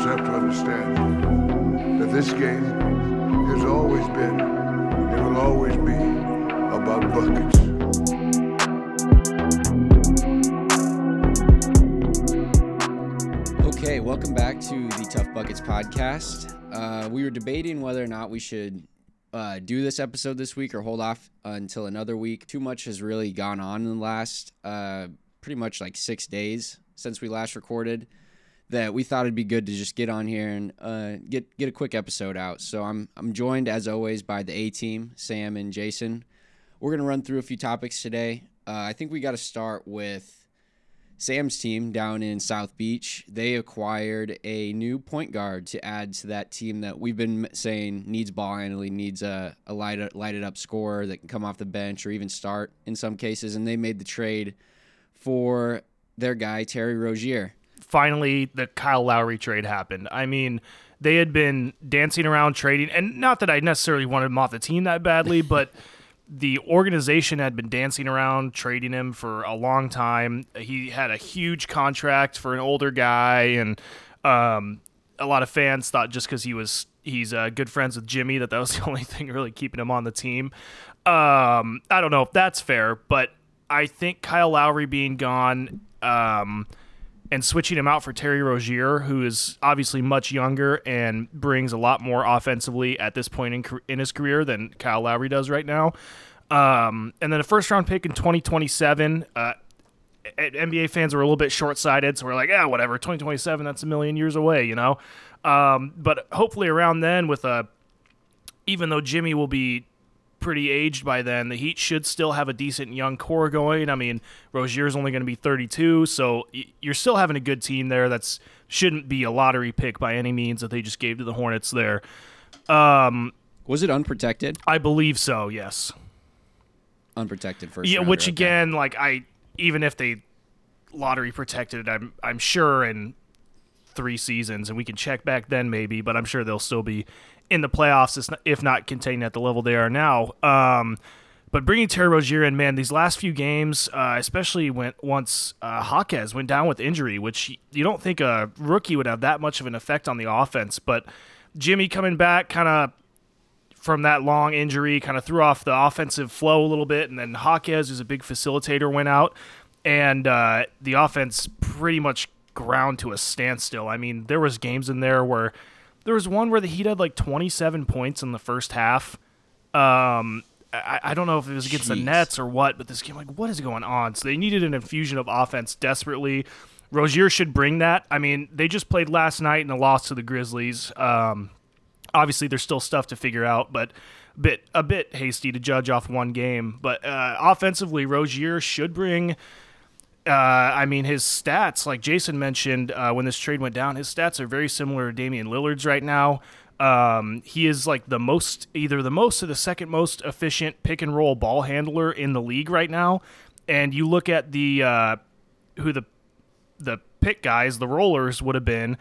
fans have to understand that this game has always been and will always be about buckets. Okay, welcome back to the Tough Buckets podcast. Uh, we were debating whether or not we should uh, do this episode this week or hold off until another week. Too much has really gone on in the last uh, pretty much like six days since we last recorded that we thought it'd be good to just get on here and uh, get get a quick episode out. So I'm I'm joined as always by the A team, Sam and Jason. We're gonna run through a few topics today. Uh, I think we got to start with Sam's team down in South Beach, they acquired a new point guard to add to that team that we've been saying needs ball handling, needs a, a light, lighted up scorer that can come off the bench or even start in some cases. And they made the trade for their guy, Terry Rozier. Finally, the Kyle Lowry trade happened. I mean, they had been dancing around trading, and not that I necessarily wanted him off the team that badly, but the organization had been dancing around trading him for a long time. He had a huge contract for an older guy, and um, a lot of fans thought just because he was he's uh, good friends with Jimmy that that was the only thing really keeping him on the team. Um, I don't know if that's fair, but I think Kyle Lowry being gone. Um, and switching him out for Terry Rozier, who is obviously much younger and brings a lot more offensively at this point in, in his career than Kyle Lowry does right now. Um, and then a first round pick in 2027. Uh, NBA fans were a little bit short sighted, so we're like, yeah, whatever, 2027, that's a million years away, you know? Um, but hopefully around then, with a, even though Jimmy will be pretty aged by then. The Heat should still have a decent young core going. I mean, Rozier's only going to be 32, so you're still having a good team there. That's shouldn't be a lottery pick by any means that they just gave to the Hornets there. Um, was it unprotected? I believe so. Yes. Unprotected first. Yeah, rounder, which okay. again, like I, even if they lottery protected, I'm I'm sure in three seasons, and we can check back then maybe, but I'm sure they'll still be in the playoffs, if not contained at the level they are now. Um, but bringing Terry Rozier in, man, these last few games, uh, especially when once uh, Jaquez went down with injury, which you don't think a rookie would have that much of an effect on the offense. But Jimmy coming back, kind of from that long injury, kind of threw off the offensive flow a little bit, and then Jaquez, who's a big facilitator, went out, and uh, the offense pretty much ground to a standstill. I mean, there was games in there where there was one where the Heat had like 27 points in the first half. Um, I, I don't know if it was against Jeez. the Nets or what, but this game, like, what is going on? So they needed an infusion of offense desperately. Rozier should bring that. I mean, they just played last night in a loss to the Grizzlies. Um, obviously, there's still stuff to figure out, but a bit a bit hasty to judge off one game. But uh, offensively, Rozier should bring. Uh, I mean, his stats, like Jason mentioned uh, when this trade went down, his stats are very similar to Damian Lillard's right now. Um, he is like the most, either the most or the second most efficient pick and roll ball handler in the league right now. And you look at the uh, who the the pick guys, the rollers would have been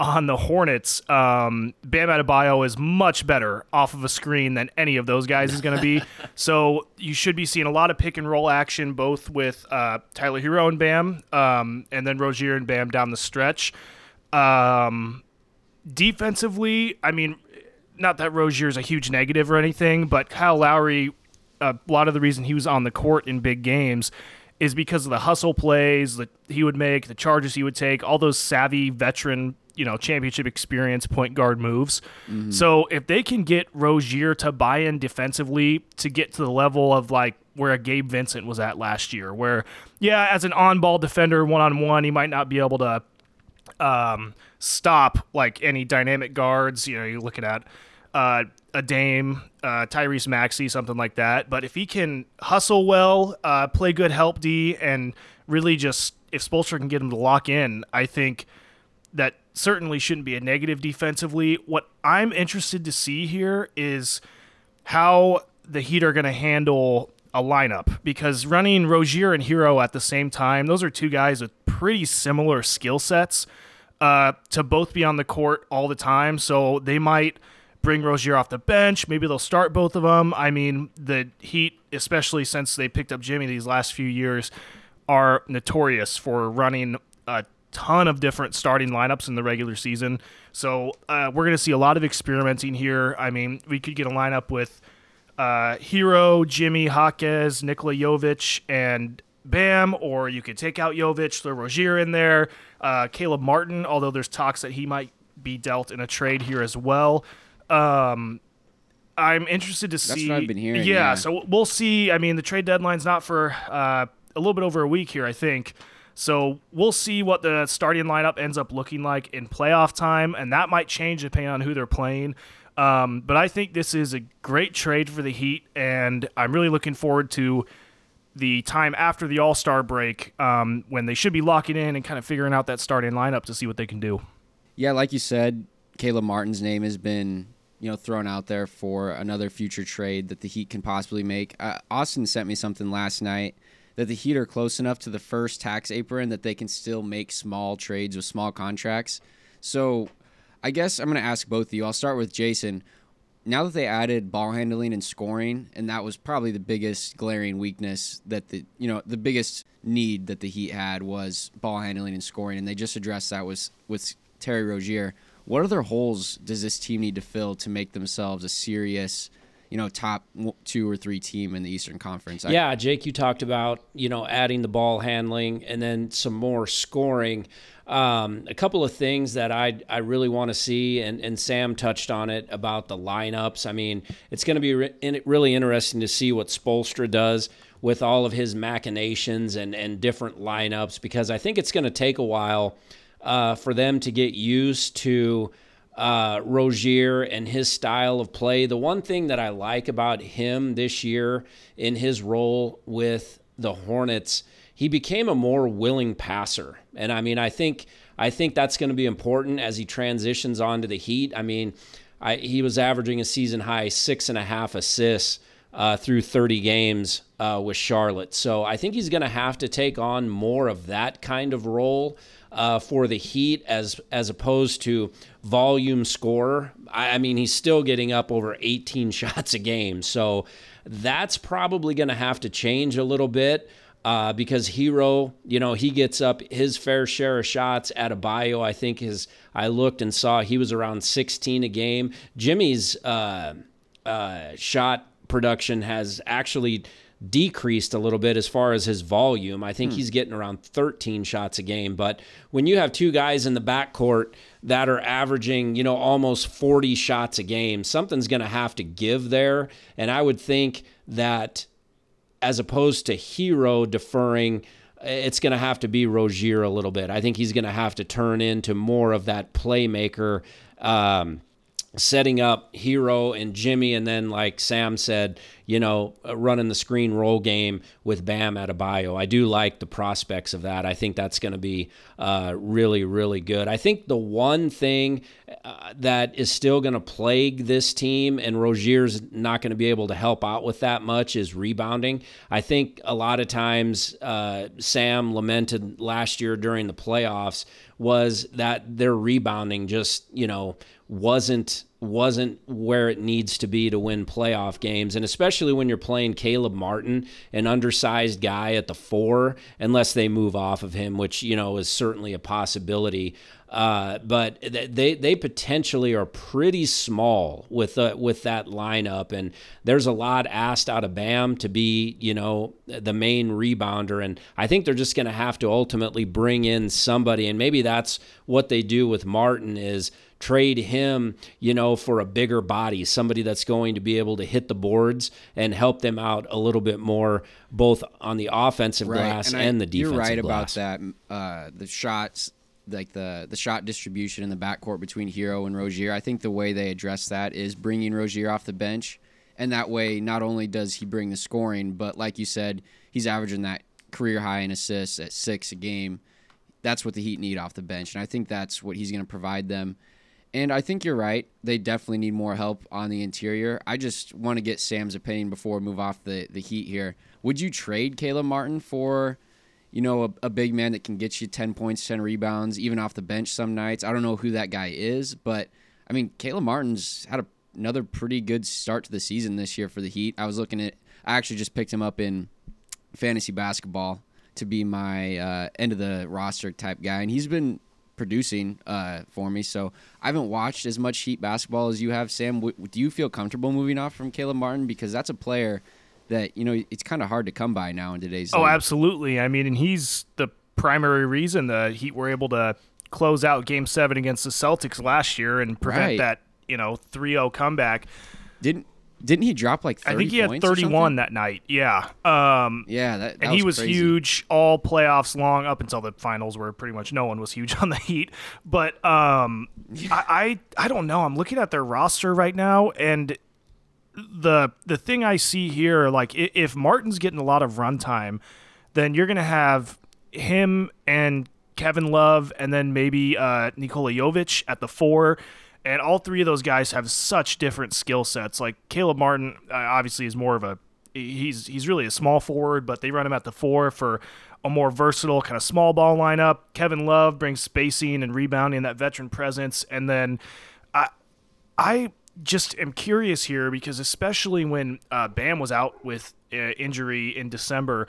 on the Hornets. Um, Bam Adebayo is much better off of a screen than any of those guys is going to be. so you should be seeing a lot of pick and roll action, both with uh, Tyler Herro and Bam, um, and then Rozier and Bam down the stretch. Um, defensively, I mean, not that Rozier is a huge negative or anything, but Kyle Lowry, a lot of the reason he was on the court in big games is because of the hustle plays that he would make, the charges he would take, all those savvy veteran, you know, championship experience point guard moves. Mm-hmm. So if they can get Rozier to buy in defensively to get to the level of like where a Gabe Vincent was at last year, where yeah, as an on-ball defender one on one, he might not be able to um, stop like any dynamic guards. You know, you're looking at uh, a Dame, uh, Tyrese Maxey, something like that. But if he can hustle well, uh, play good help D, and really just if Spoelstra can get him to lock in, I think that certainly shouldn't be a negative defensively. What I'm interested to see here is how the Heat are going to handle a lineup because running Rozier and Herro at the same time, those are two guys with pretty similar skill sets uh, to both be on the court all the time. So they might bring Rozier off the bench. Maybe they'll start both of them. I mean, the Heat, especially since they picked up Jimmy these last few years, are notorious for running a ton of different starting lineups in the regular season. So uh, we're going to see a lot of experimenting here. I mean, we could get a lineup with uh, Herro, Jimmy, Jaquez, Nikola Jovic, and Bam, or you could take out Jovic, throw Rozier in there, uh, Caleb Martin, although there's talks that he might be dealt in a trade here as well. Um, I'm interested to see. That's what I've been hearing. Yeah, yeah. so we'll see. I mean, the trade deadline's not for uh, a little bit over a week here, I think. So we'll see what the starting lineup ends up looking like in playoff time, and that might change depending on who they're playing. Um, but I think this is a great trade for the Heat, and I'm really looking forward to the time after the All Star break um, when they should be locking in and kind of figuring out that starting lineup to see what they can do. Yeah, like you said, Caleb Martin's name has been you know thrown out there for another future trade that the Heat can possibly make. Uh, Austin sent me something last night that the Heat are close enough to the first tax apron that they can still make small trades with small contracts. So I guess I'm going to ask both of you. I'll start with Jason. Now that they added ball handling and scoring, and that was probably the biggest glaring weakness that the you know the biggest need that the Heat had was ball handling and scoring, and they just addressed that with with Terry Rozier. What other holes does this team need to fill to make themselves a serious, you know, top two or three team in the Eastern Conference? Yeah, Jake, you talked about you know adding the ball handling and then some more scoring. Um, a couple of things that I I really want to see, and, and Sam touched on it about the lineups. I mean, it's going to be re- really interesting to see what Spoelstra does with all of his machinations and, and different lineups because I think it's going to take a while uh, for them to get used to uh, Rozier and his style of play. The one thing that I like about him this year in his role with the Hornets he became a more willing passer. And I mean, I think I think that's going to be important as he transitions onto the Heat. I mean, I, he was averaging a season high six and a half assists uh, through 30 games uh, with Charlotte. So I think he's going to have to take on more of that kind of role uh, for the Heat as as opposed to volume scorer. I, I mean, he's still getting up over 18 shots a game. So that's probably going to have to change a little bit uh, because Herro, you know, he gets up his fair share of shots. Adebayo, I think his I looked and saw he was around 16 a game. Jimmy's uh, uh, shot production has actually decreased a little bit as far as his volume. I think hmm. he's getting around 13 shots a game. But when you have two guys in the backcourt that are averaging, you know, almost 40 shots a game, something's going to have to give there. And I would think that as opposed to Herro deferring it's going to have to be Rozier a little bit. I think he's going to have to turn into more of that playmaker, um, setting up Herro and Jimmy, and then like Sam said, you know, uh, running the screen roll game with Bam Adebayo. I do like the prospects of that. I think that's going to be uh, really, really good. I think the one thing uh, that is still going to plague this team, and Rozier's not going to be able to help out with that much, is rebounding. I think a lot of times uh, Sam lamented last year during the playoffs was that their rebounding just, you know, wasn't wasn't where it needs to be to win playoff games. And especially when you're playing Caleb Martin an undersized guy at the 4 unless they move off of him which you know is certainly a possibility. Uh, but they they potentially are pretty small with uh, with that lineup, and there's a lot asked out of Bam to be you know the main rebounder, and I think they're just going to have to ultimately bring in somebody, and maybe that's what they do with Martin is trade him, you know, for a bigger body, somebody that's going to be able to hit the boards and help them out a little bit more, both on the offensive right. glass and, and I, the defensive You're right glass. about that. Uh, the shots like the the shot distribution in the backcourt between Herro and Rozier. I think the way they address that is bringing Rozier off the bench, and that way not only does he bring the scoring, but like you said, he's averaging that career high in assists at six a game. That's what the Heat need off the bench, and I think that's what he's going to provide them. And I think you're right. They definitely need more help on the interior. I just want to get Sam's opinion before we move off the, the Heat here. Would you trade Caleb Martin for you know, a, a, big man that can get you 10 points, 10 rebounds, even off the bench some nights. I don't know who that guy is, but I mean, Caleb Martin's had a, another pretty good start to the season this year for the Heat. I was looking at, I actually just picked him up in fantasy basketball to be my uh, end of the roster type guy, and he's been producing uh, for me. So I haven't watched as much Heat basketball as you have, Sam. W- do you feel comfortable moving off from Caleb Martin because that's a player that you know it's kind of hard to come by now in today's. Oh, league. absolutely. I mean, and he's the primary reason the Heat were able to close out Game Seven against the Celtics last year and prevent Right. that you know 3-0 comeback. Didn't didn't he drop like? 30 I think he had 31 that night. Yeah. Um, Yeah, that, that and he was crazy. huge all playoffs long up until the finals where pretty much no one was huge on the Heat. But um, I, I I don't know. I'm looking at their roster right now and the the thing I see here, like if Martin's getting a lot of runtime, then you're gonna have him and Kevin Love, and then maybe uh, Nikola Jovic at the four. And all three of those guys have such different skill sets. Like Caleb Martin, uh, obviously, is more of a he's he's really a small forward, but they run him at the four for a more versatile kind of small ball lineup. Kevin Love brings spacing and rebounding, that veteran presence, and then I I just am curious here because especially when uh, Bam was out with uh, injury in December,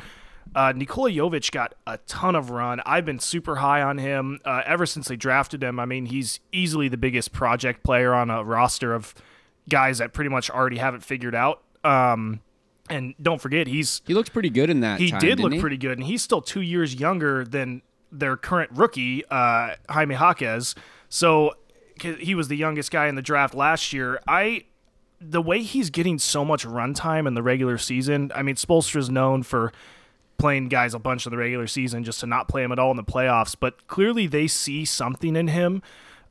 uh, Nikola Jovic got a ton of run. I've been super high on him uh, ever since they drafted him. I mean, he's easily the biggest project player on a roster of guys that pretty much already have it figured out. Um, and don't forget, he's He looked pretty good in that. he time, did look he? pretty good, and he's still two years younger than their current rookie, uh, Jaime Jaquez. So he was the youngest guy in the draft last year. I the way he's getting so much runtime in the regular season. I mean, Spoelstra's known for playing guys a bunch in the regular season just to not play him at all in the playoffs, but clearly they see something in him.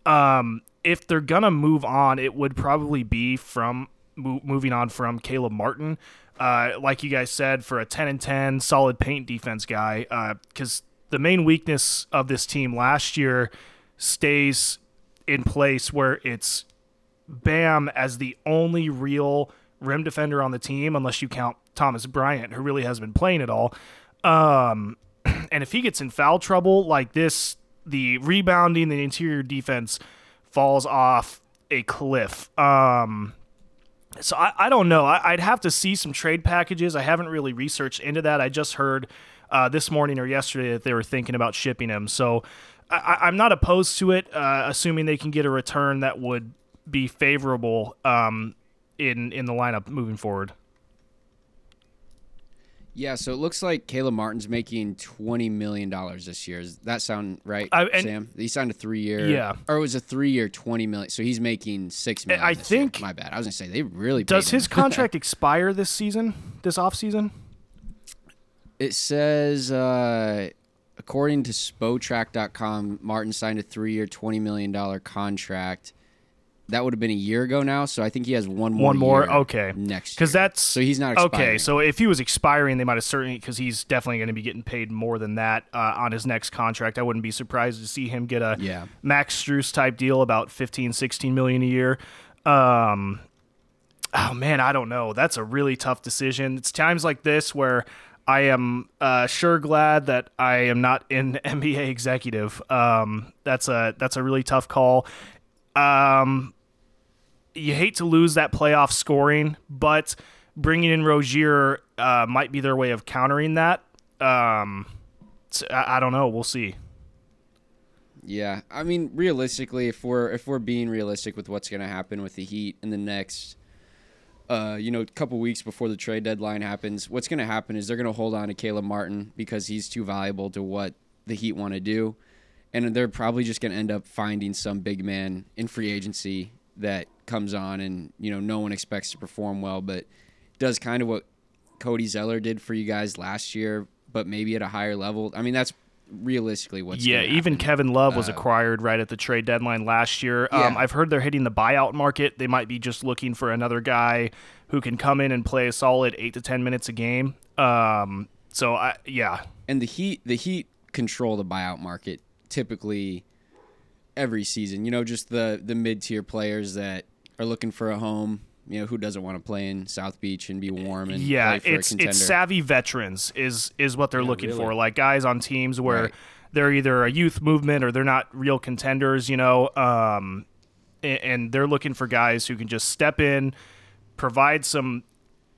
Um, if they're gonna move on, it would probably be from mo- moving on from Caleb Martin. Uh, like you guys said, for a 10 and 10 solid paint defense guy, because the main weakness of this team last year stays in place where it's Bam as the only real rim defender on the team, unless you count Thomas Bryant, who really hasn't been playing it all. Um, and if he gets in foul trouble like this, the rebounding, the interior defense falls off a cliff. Um, so I, I don't know. I, I'd have to see some trade packages. I haven't really researched into that. I just heard uh, this morning or yesterday that they were thinking about shipping him. So I, I'm not opposed to it, uh, assuming they can get a return that would be favorable um, in in the lineup moving forward. Yeah, so it looks like Caleb Martin's making twenty million dollars this year. Does that sound right, I- and- Sam? He signed a three-year. Yeah. or it was a three-year, twenty million. So he's making six million. I this year. think- My bad. I was gonna say they really Does his contract expire this season? This off season? It says, uh, according to Spotrac.com, Martin signed a three-year, twenty million dollar contract. That would have been a year ago now, so I think he has one more. One more? Okay. Next, Because that's so he's not okay. So if he was expiring, they might have certainly because he's definitely going to be getting paid more than that uh, on his next contract. I wouldn't be surprised to see him get a Yeah. Max Strus type deal, about 15, 16 million a year. Um, oh man, I don't know. That's a really tough decision. It's times like this where I am uh, sure glad that I am not an NBA executive. Um, that's a that's a really tough call. Um, you hate to lose that playoff scoring, but bringing in Rozier uh, might be their way of countering that. Um, I, I don't know. We'll see. Yeah, I mean, realistically, if we're if we're being realistic with what's going to happen with the Heat in the next, uh, you know, couple weeks before the trade deadline happens, what's going to happen is they're going to hold on to Caleb Martin because he's too valuable to what the Heat want to do, and they're probably just going to end up finding some big man in free agency that comes on and you know no one expects to perform well, but does kind of what Cody Zeller did for you guys last year, but maybe at a higher level. I mean, that's realistically what's yeah, even. Kevin Love was acquired right at the trade deadline last year. Um, Yeah. I've heard they're hitting the buyout market. They might be just looking for another guy who can come in and play a solid eight to ten minutes a game. Um, so I yeah, and the Heat the Heat control the buyout market typically every season. You know, just the the mid tier players that are looking for a home. You know, who doesn't want to play in South Beach and be warm and yeah. play for It's a contender? it's savvy veterans is is what they're looking really. for. Like guys on teams where Right. they're either a youth movement or they're not real contenders. You know, um, a- and they're looking for guys who can just step in, provide some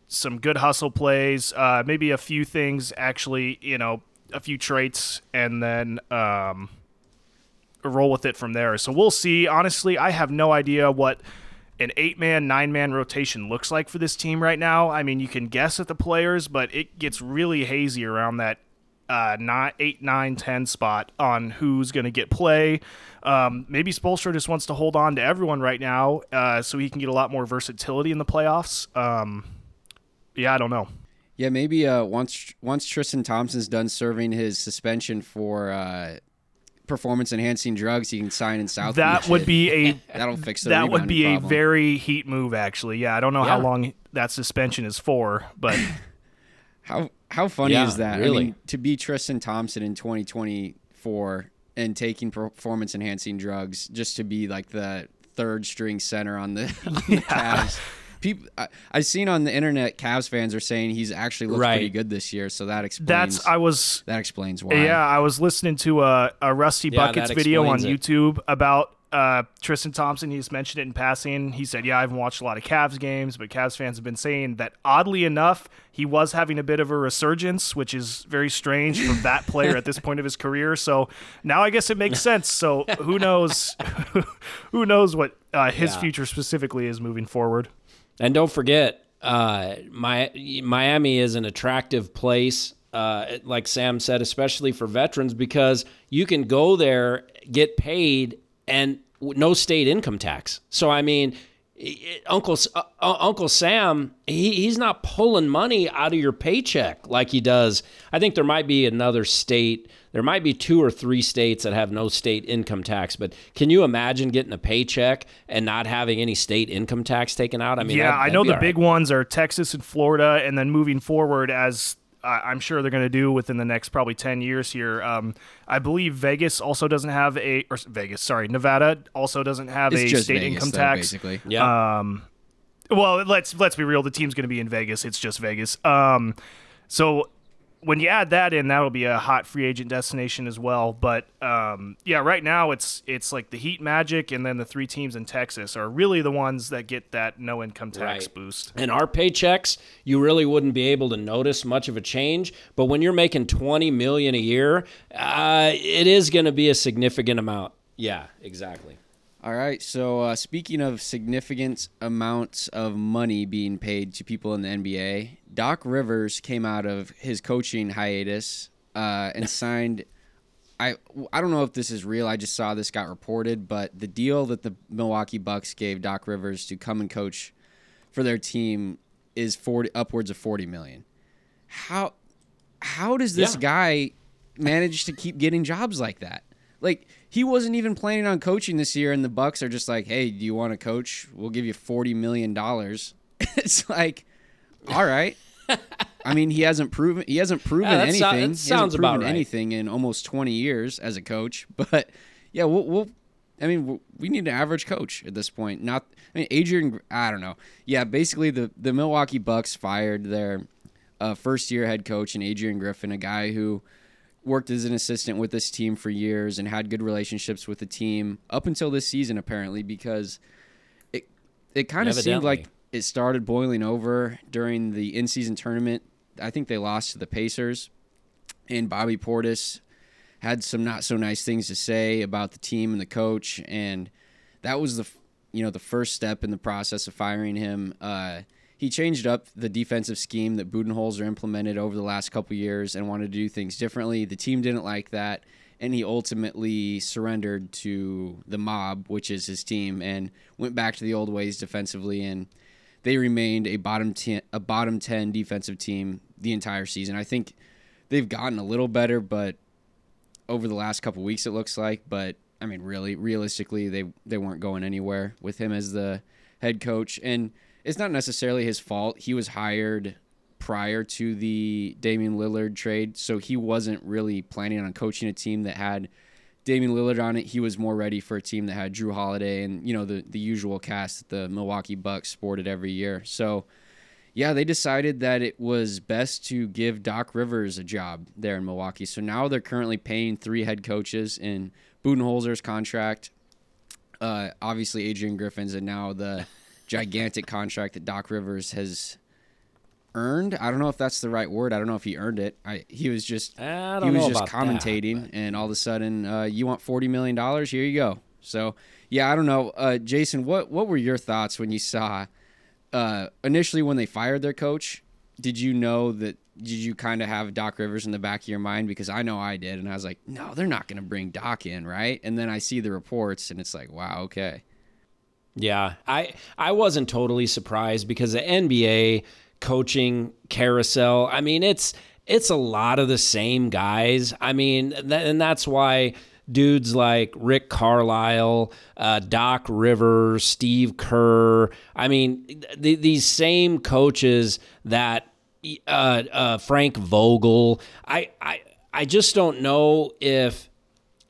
some good hustle plays, uh, maybe a few things actually, you know, a few traits and then um, roll with it from there. So we'll see. Honestly, I have no idea what an eight man, nine man rotation looks like for this team right now. I mean, you can guess at the players, but it gets really hazy around that uh, nine, eight, nine, ten spot on who's going to get play. Um, maybe Spoelstra just wants to hold on to everyone right now uh, so he can get a lot more versatility in the playoffs. Um, yeah, I don't know. Yeah, maybe uh, once once Tristan Thompson's done serving his suspension for uh, performance enhancing drugs, he can sign in South. That Beach. would be a that'll fix the that would be problem. a very heat move. Actually, yeah, I don't know how long that suspension is for, but How how funny Yeah, is that? I mean, to be Tristan Thompson in 2024 and taking performance enhancing drugs just to be like the third string center on the, on the Cavs. People, I, I've seen on the internet, Cavs fans are saying he's actually looked pretty good this year. So that explains. that's I was that explains why. Yeah, I was listening to a, a Rusty Yeah, Buckets video on it. YouTube about uh, Tristan Thompson. He's mentioned it in passing. He said, Yeah, I haven't watched a lot of Cavs games, but Cavs fans have been saying that oddly enough, he was having a bit of a resurgence, which is very strange for that player at this point of his career. So now I guess it makes sense. So who knows? who knows what uh, his Yeah. future specifically is moving forward? And don't forget, uh, my, Miami is an attractive place, uh, like Sam said, especially for veterans, because you can go there, get paid, and no state income tax. So, I mean, Uncle uh, uh, Uncle Sam, he, he's not pulling money out of your paycheck like he does. I think there might be another state. There might be two or three states that have no state income tax, but can you imagine getting a paycheck and not having any state income tax taken out? I mean, yeah, I know the all big right. ones are Texas and Florida, and then moving forward, as uh, I'm sure they're going to do within the next probably 10 years here. Um, I believe Vegas also doesn't have a, or Vegas, sorry, Nevada also doesn't have it's a just state Vegas, income though, tax. basically. Yeah. Um, well, let's let's be real. The team's going to be in Vegas. It's just Vegas. Um, so when you add that in, that'll be a hot free agent destination as well. But um, yeah, right now it's it's like the Heat, Magic, and then the three teams in Texas are really the ones that get that no income tax Right. boost. and our paychecks, you really wouldn't be able to notice much of a change. But when you're making 20 million a year, uh, it is going to be a significant amount. Yeah, exactly. All right. So uh, speaking of significant amounts of money being paid to people in the NBA, Doc Rivers came out of his coaching hiatus uh, and signed. I I don't know if this is real. I just saw this got reported, but the deal that the Milwaukee Bucks gave Doc Rivers to come and coach for their team is forty upwards of forty million. How how does this Yeah. guy manage to keep getting jobs like that? Like he wasn't even planning on coaching this year, and the Bucks are just like, "Hey, do you want to coach? We'll give you forty million dollars." it's like, all right. I mean, he hasn't proven he hasn't proven Yeah, so- anything. that he hasn't sounds about proven right. anything in almost twenty years as a coach. But yeah, we'll. we'll I mean, we- we need an average coach at this point. Not, I mean, Adrian. I don't know. Yeah, basically, the the Milwaukee Bucks fired their uh, first year head coach and Adrian Griffin, a guy who worked as an assistant with this team for years and had good relationships with the team up until this season, apparently, because it it kind of seemed like it started boiling over during the in season tournament. I think they lost to the Pacers, and Bobby Portis had some not so nice things to say about the team and the coach, and that was the you know the first step in the process of firing him. Uh, he changed up the defensive scheme that Budenholzer implemented over the last couple years and wanted to do things differently. The team didn't like that, and he ultimately surrendered to the mob, which is his team, and went back to the old ways defensively. And they remained a bottom ten, a bottom ten defensive team the entire season. I think they've gotten a little better, but over the last couple weeks it looks like. But I mean, really, realistically, they they weren't going anywhere with him as the head coach, and it's not necessarily his fault. He was hired prior to the Damian Lillard trade, so he wasn't really planning on coaching a team that had Damian Lillard on it. He was more ready for a team that had Jrue Holiday and you know the the usual cast that the Milwaukee Bucks sported every year. So yeah, they decided that it was best to give Doc Rivers a job there in Milwaukee. So now they're currently paying three head coaches in Budenholzer's contract. Uh, obviously, Adrian Griffin's, and now the gigantic contract that Doc Rivers has earned. I don't know if that's the right word. I don't know if he earned it. I he was just I he was know just about that, commentating, and all of a sudden, uh, you want forty million dollars? Here you go. So yeah, I don't know, uh, Jason. What what were your thoughts when you saw uh, initially when they fired their coach? Did you know that? Did you kind of have Doc Rivers in the back of your mind? Because I know I did, and I was like, no, they're not going to bring Doc in, right? And then I see the reports, and it's like, wow, okay. Yeah, I I wasn't totally surprised because the NBA coaching carousel. I mean, it's it's a lot of the same guys. I mean, th- and that's why dudes like Rick Carlisle, uh, Doc Rivers, Steve Kerr. I mean, th- these same coaches that uh, uh, Frank Vogel. I, I I just don't know if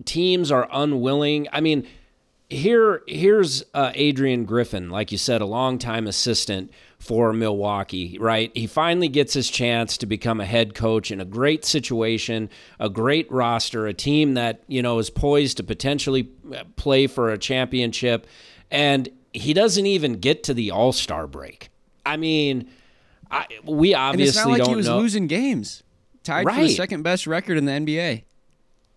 teams are unwilling. I mean, here here's uh, Adrian Griffin, like you said, a longtime assistant for Milwaukee. Right, he finally gets his chance to become a head coach in a great situation, a great roster, a team that you know is poised to potentially uh, play for a championship, and he doesn't even get to the All Star break. I mean. I, we obviously and it's not like don't he was know. losing games. Tied for the Right. second best record in the NBA.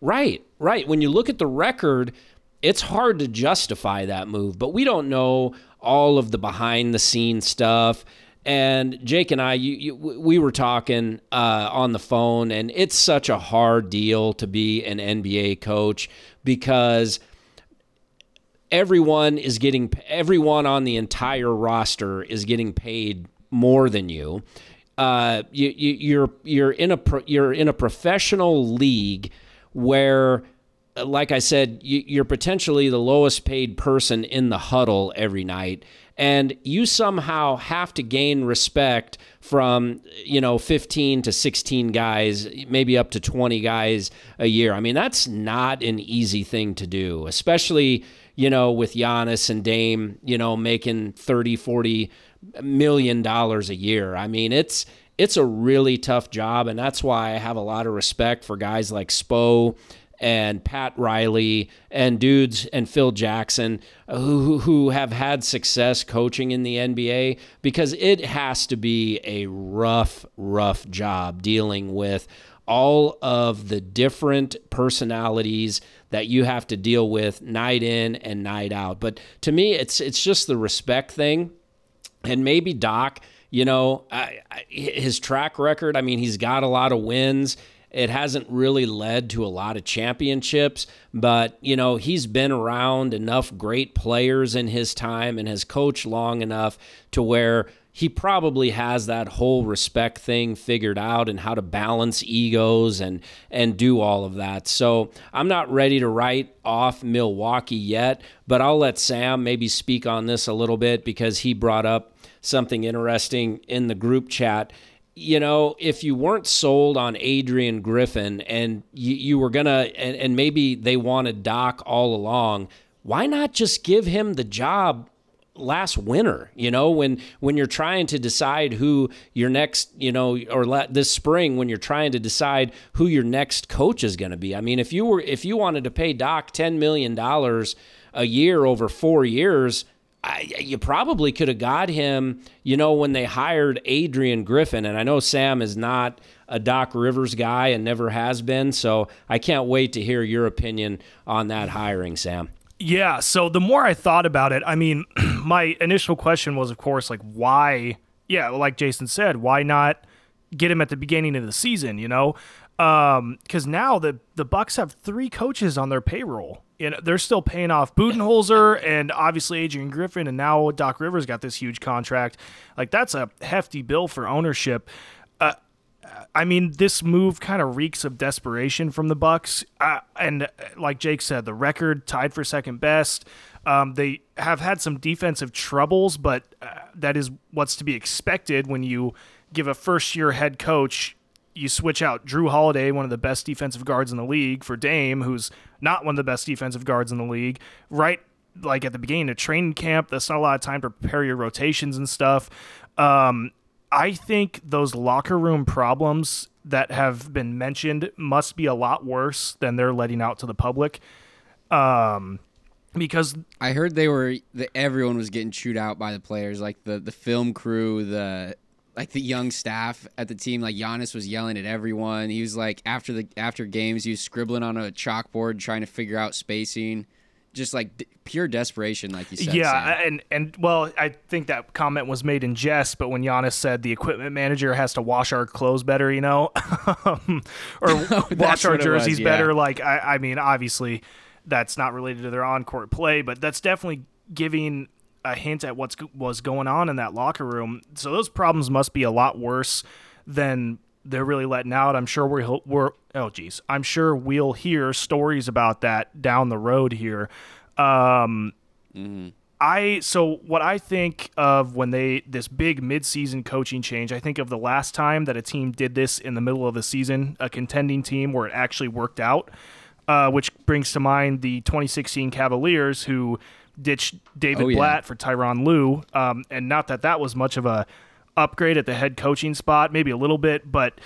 Right, right. When you look at the record, it's hard to justify that move, but we don't know all of the behind the scenes stuff. And Jake and I, you, you, we were talking uh, on the phone, and it's such a hard deal to be an NBA coach because everyone is getting everyone on the entire roster is getting paid more than you. Uh, you, you you're you're in a pro, you're in a professional league where, like I said, you, you're potentially the lowest paid person in the huddle every night, and you somehow have to gain respect from you know 15 to 16 guys, maybe up to 20 guys a year. I mean, that's not an easy thing to do, especially you know with Giannis and Dame, you know, making 30, 40 million dollars a year. I mean, it's it's a really tough job, and that's why I have a lot of respect for guys like Spo and Pat Riley and dudes and Phil Jackson who who have had success coaching in the NBA because it has to be a rough rough job dealing with all of the different personalities that you have to deal with night in and night out. But to me it's it's just the respect thing and maybe Doc, you know, I, I, his track record. I mean, he's got a lot of wins. It hasn't really led to a lot of championships, but you know, he's been around enough great players in his time and has coached long enough to where he probably has that whole respect thing figured out and how to balance egos and and do all of that. So I'm not ready to write off Milwaukee yet, but I'll let Sam maybe speak on this a little bit because he brought up something interesting in the group chat. You know, if you weren't sold on Adrian Griffin and you, you were gonna and, and maybe they wanted Doc all along, why not just give him the job last winter? You know when when you're trying to decide who your next you know or la- this spring when you're trying to decide who your next coach is going to be. I mean if you were if you wanted to pay doc 10 million dollars a year over 4 years I, you probably could have got him, you know, when they hired Adrian Griffin. And I know Sam is not a Doc Rivers guy and never has been. So I can't wait to hear your opinion on that hiring, Sam. Yeah. So the more I thought about it, I mean, my initial question was, of course, like, why? Yeah, like Jason said, why not get him at the beginning of the season? You know, um, because now the the Bucks have three coaches on their payroll. You know, they're still paying off Budenholzer and obviously Adrian Griffin, and now Doc Rivers got this huge contract. Like that's a hefty bill for ownership. Uh, I mean, this move kind of reeks of desperation from the Bucks. Uh, and uh, like Jake said, the record tied for second best. Um, they have had some defensive troubles, but uh, that is what's to be expected when you give a first-year head coach. You switch out Jrue Holiday, one of the best defensive guards in the league, for Dame, who's not one of the best defensive guards in the league. Right, like at the beginning of training camp, that's not a lot of time to prepare your rotations and stuff. Um, I think those locker room problems that have been mentioned must be a lot worse than they're letting out to the public. Um, because I heard they were that everyone was getting chewed out by the players, like the the film crew, the like the young staff at the team. Like Giannis was yelling at everyone. He was like after the after games, he was scribbling on a chalkboard trying to figure out spacing. Just like d- pure desperation, like you said. Yeah, Sam. and and well, I think that comment was made in jest, but when Giannis said the equipment manager has to wash our clothes better, you know, or wash our it was, jerseys yeah. better, like I, I mean, obviously, that's not related to their on-court play, but that's definitely giving a hint at what's was going on in that locker room. So those problems must be a lot worse than they're really letting out. I'm sure we're we're oh geez, I'm sure we'll hear stories about that down the road here. Um, I so what I think of when they this big midseason coaching change, I think of the last time that a team did this in the middle of the season, a contending team where it actually worked out, uh, which brings to mind the 2016 Cavaliers who ditched David Oh, yeah. Blatt for Tyronn Lue, um, and not that that was much of a upgrade at the head coaching spot, maybe a little bit, but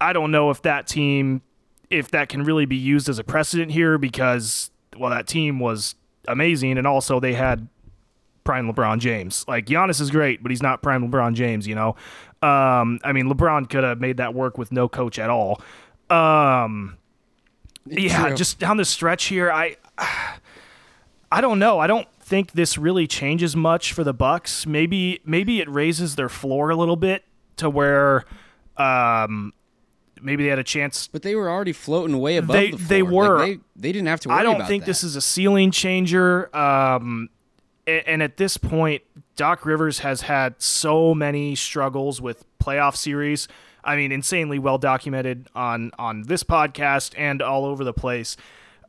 I don't know if that team if that can really be used as a precedent here because well that team was amazing and also they had prime LeBron James. Like Giannis is great, but he's not prime LeBron James, you know. Um I mean LeBron could have made that work with no coach at all. Um yeah, just down the stretch here I I don't know. I don't think this really changes much for the Bucks. Maybe maybe it raises their floor a little bit to where um maybe they had a chance but they were already floating way above They- the floor. they Like, were. they, they didn't have to worry I don't think that. this is a ceiling changer. Um, and at this point, Doc Rivers has had so many struggles with playoff series. I mean, insanely well documented on on this podcast and all over the place.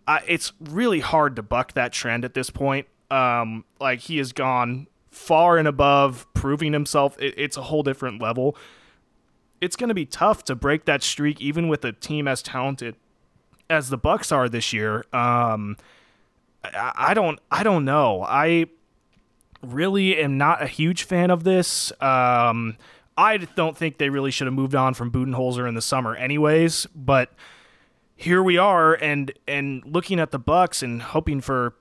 Uh, it's really hard to buck that trend at this point. Um, like he has gone far and above, proving himself. It, it's a whole different level. It's going to be tough to break that streak, even with a team as talented as the Bucks are this year. Um, I, I don't, I don't know. I really am not a huge fan of this. Um, I don't think they really should have moved on from Budenholzer in the summer, anyways. But here we are, and and looking at the Bucks and hoping for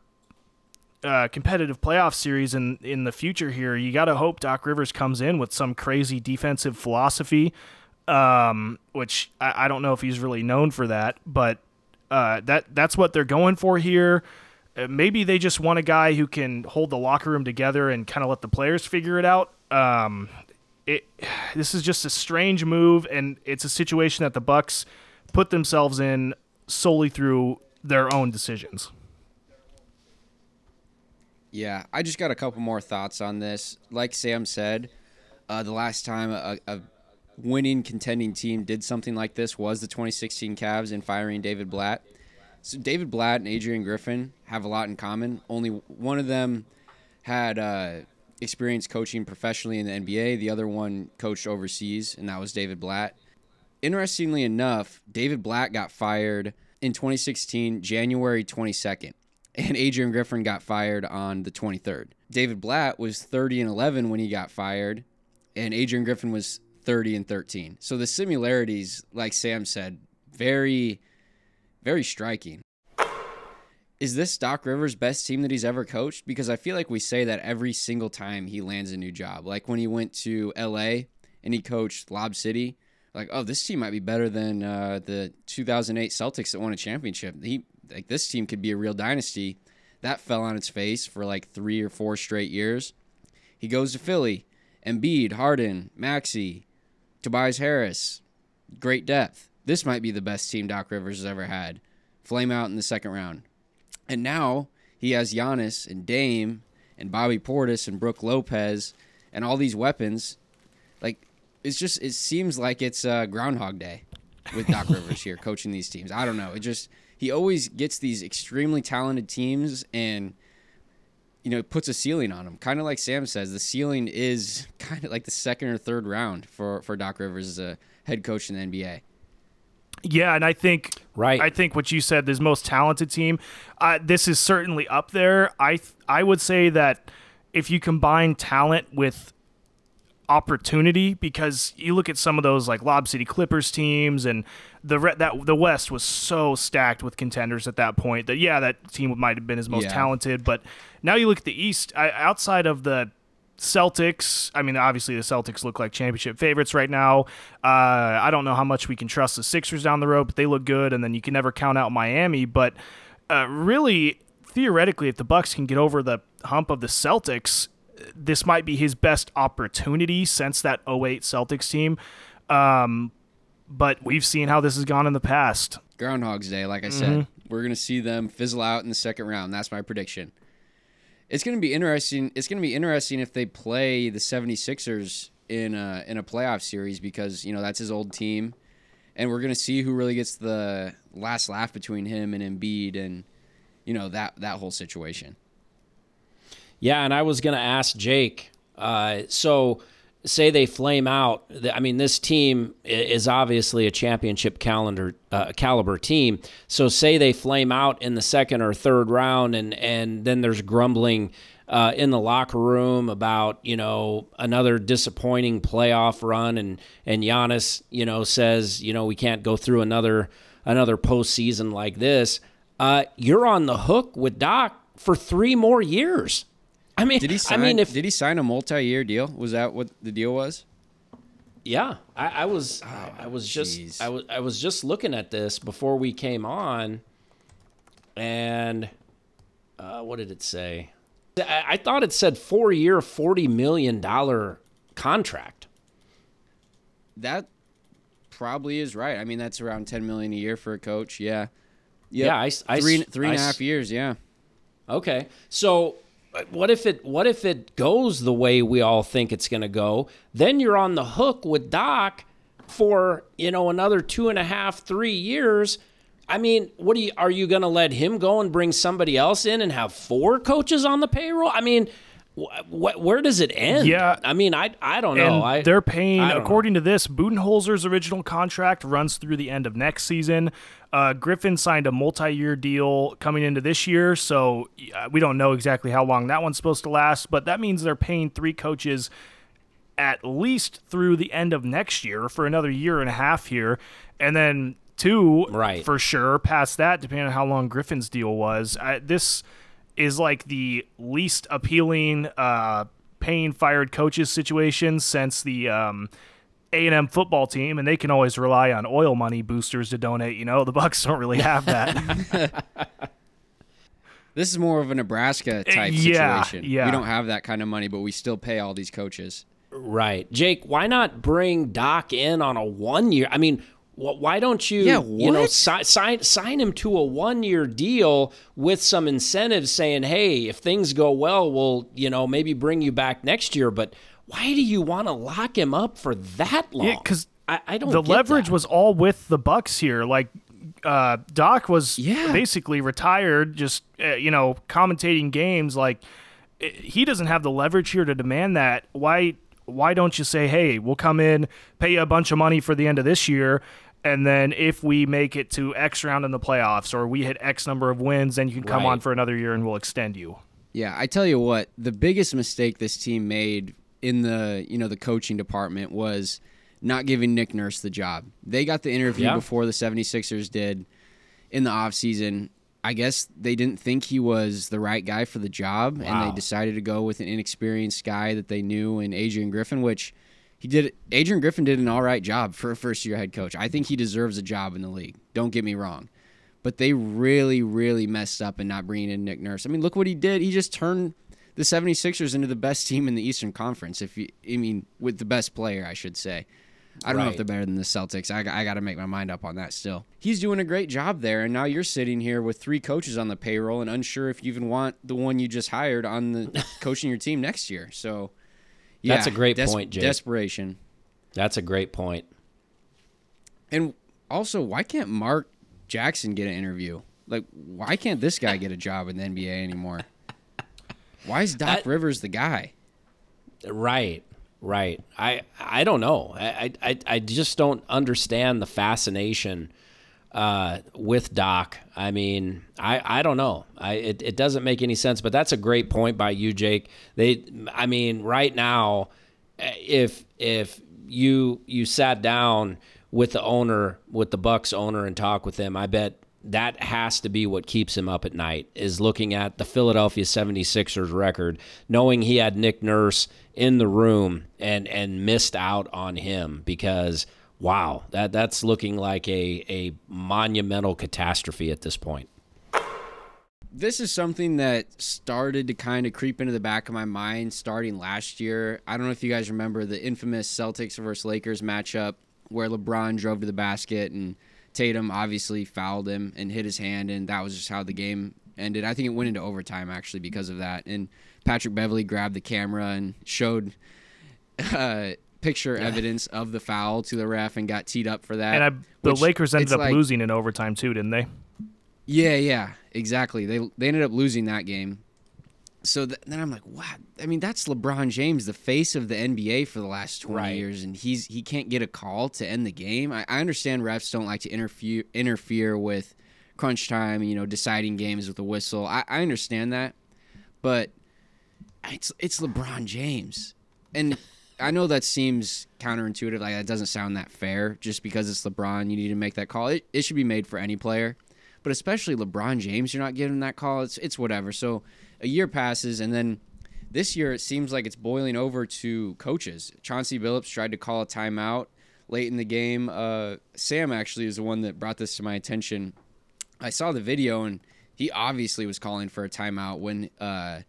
uh, competitive playoff series in in the future. Here, you got to hope Doc Rivers comes in with some crazy defensive philosophy, um, which I, I don't know if he's really known for that, but uh, that that's what they're going for here. Uh, maybe they just want a guy who can hold the locker room together and kind of let the players figure it out. Um, it this is just a strange move, and it's a situation that the Bucks put themselves in solely through their own decisions. Yeah, I just got a couple more thoughts on this. Like Sam said, uh, the last time a, a winning contending team did something like this was the 2016 Cavs in firing David Blatt. So David Blatt and Adrian Griffin have a lot in common. Only one of them had uh, experience coaching professionally in the NBA. The other one coached overseas, and that was David Blatt. Interestingly enough, David Blatt got fired in 2016, January 22nd, and Adrian Griffin got fired on the 23rd. David Blatt was 30 and 11 when he got fired, and Adrian Griffin was 30 and 13. So the similarities, like Sam said, very, very striking. Is this Doc Rivers' best team that he's ever coached? Because I feel like we say that every single time he lands a new job. Like when he went to LA and he coached Lob City, like, oh, this team might be better than uh, the 2008 Celtics that won a championship. He like this team could be a real dynasty. That fell on its face for like three or four straight years. He goes to Philly, Embiid, Harden, Maxey, Tobias Harris, great depth. This might be the best team Doc Rivers has ever had. Flame out in the second round. And now he has Giannis and Dame and Bobby Portis and Brook Lopez and all these weapons. Like it's just it seems like it's uh, Groundhog Day with Doc Rivers here coaching these teams. I don't know. It just he always gets these extremely talented teams and you know it puts a ceiling on them. Kind of like Sam says, the ceiling is kind of like the second or third round for for Doc Rivers as a head coach in the NBA. Yeah, and I think Right. I think what you said, this most talented team, uh, this is certainly up there. I th- I would say that if you combine talent with opportunity, because you look at some of those like Lob City Clippers teams, and the re- that the West was so stacked with contenders at that point that yeah, that team might have been his most Yeah. talented. But now you look at the East, I, outside of the Celtics. I mean, obviously the Celtics look like championship favorites right now. Uh, I don't know how much we can trust the Sixers down the road, but they look good. And then you can never count out Miami. But uh, really, theoretically, if the Bucks can get over the hump of the Celtics, this might be his best opportunity since that 08 Celtics team. Um, but we've seen how this has gone in the past. Groundhog's Day, like I said. Mm-hmm. We're going to see them fizzle out in the second round. That's my prediction. It's going to be interesting. It's going to be interesting if they play the 76ers in a in a playoff series because, you know, that's his old team and we're going to see who really gets the last laugh between him and Embiid and you know that that whole situation. Yeah, and I was going to ask Jake uh, so say they flame out. I mean, this team is obviously a championship calendar uh, caliber team. So say they flame out in the second or third round, and and then there's grumbling. Uh, in the locker room about you know another disappointing playoff run, and and Giannis you know says you know we can't go through another another postseason like this. Uh, you're on the hook with Doc for three more years. I mean, did he sign, I mean, if did he sign a multi-year deal? Was that what the deal was? Yeah, I, I was. Oh, I was just. I was. I was just looking at this before we came on, and uh, what did it say? I, I thought it said four-year, forty million dollar contract. That probably is right. I mean, that's around ten million a year for a coach. Yeah. Yep. Yeah. I, I three three and a half years. Yeah. Okay. So what if it what if it goes the way we all think it's going to go? Then you're on the hook with doc for you know another two and a half three years. I mean what do you are you going to let him go and bring somebody else in and have four coaches on the payroll? I mean wh- where does it end? Yeah, I mean, I I don't know. I, they're paying according know. to this. Budenholzer's original contract runs through the end of next season. Uh, Griffin signed a multi-year deal coming into this year, so uh, we don't know exactly how long that one's supposed to last. But that means they're paying three coaches at least through the end of next year for another year and a half here, and then two right. for sure past that, depending on how long Griffin's deal was. I, this is like the least appealing uh, paying fired coaches situation since the um, A&M football team, and they can always rely on oil money boosters to donate. You know, the Bucks don't really have that. this is more of a Nebraska type yeah, situation. Yeah. We don't have that kind of money, but we still pay all these coaches. Right. Jake, why not bring Doc in on a one year? I mean, why don't you yeah, you know si- sign sign him to a one year deal with some incentives saying hey if things go well we'll you know maybe bring you back next year. But why do you want to lock him up for that long? Yeah because I, I, don't the leverage that. was all with the bucks here. Like uh, doc was yeah. basically retired just uh, you know commentating games. Like he doesn't have the leverage here to demand that. Why why don't you say hey we'll come in pay you a bunch of money for the end of this year and then if we make it to X round in the playoffs or we hit X number of wins, then you can come right. on for another year and we'll extend you. Yeah, I tell you what, the biggest mistake this team made in the you know the coaching department was not giving Nick Nurse the job. They got the interview yeah. before the 76ers did in the offseason. I guess they didn't think he was the right guy for the job, wow. and they decided to go with an inexperienced guy that they knew in Adrian Griffin, which – he did Adrian Griffin did an all right job for a first year head coach. I think he deserves a job in the league. Don't get me wrong. But they really, really messed up in not bringing in Nick Nurse. I mean, look what he did. He just turned the 76ers into the best team in the Eastern Conference. If you, I mean, with the best player, I should say. I don't right. know if they're better than the Celtics. I, I got to make my mind up on that still. He's doing a great job there, and now you're sitting here with three coaches on the payroll and unsure if you even want the one you just hired on the coaching your team next year. So yeah, That's a great des- point, Jake. Desperation. That's a great point. And also, why can't Mark Jackson get an interview? Like, why can't this guy get a job in the NBA anymore? Why is Doc that, Rivers the guy? Right, right. I I don't know. I I I just don't understand the fascination uh, with Doc. I mean, I, I don't know. I it, it doesn't make any sense. But that's a great point by you, Jake. They, I mean, right now, if if you you sat down with the owner, with the Bucks owner, and talk with him, I bet that has to be what keeps him up at night is looking at the Philadelphia 76ers record, knowing he had Nick Nurse in the room and and missed out on him because wow, that that's looking like a a monumental catastrophe at this point. This is something that started to kind of creep into the back of my mind starting last year. I don't know if you guys remember the infamous Celtics versus Lakers matchup where LeBron drove to the basket and Tatum obviously fouled him and hit his hand, and that was just how the game ended. I think it went into overtime actually because of that. And Patrick Beverley grabbed the camera and showed uh, picture evidence of the foul to the ref and got teed up for that. And I, the Lakers ended up like- losing in overtime too, didn't they? Yeah, yeah, exactly. They they ended up losing that game. So th- then I'm like, wow. I mean, that's LeBron James, the face of the NBA for the last 20 Right. years, and he's he can't get a call to end the game. I, I understand refs don't like to interfere interfere with crunch time, you know, deciding games with a whistle. I, I understand that, but it's it's LeBron James, and I know that seems counterintuitive. Like that doesn't sound that fair. Just because it's LeBron, you need to make that call. It, it should be made for any player, but especially LeBron James, you're not giving that call. It's it's whatever. So a year passes, and then this year it seems like it's boiling over to coaches. Chauncey Billups tried to call a timeout late in the game. Uh, Sam actually is the one that brought this to my attention. I saw the video, and he obviously was calling for a timeout when uh,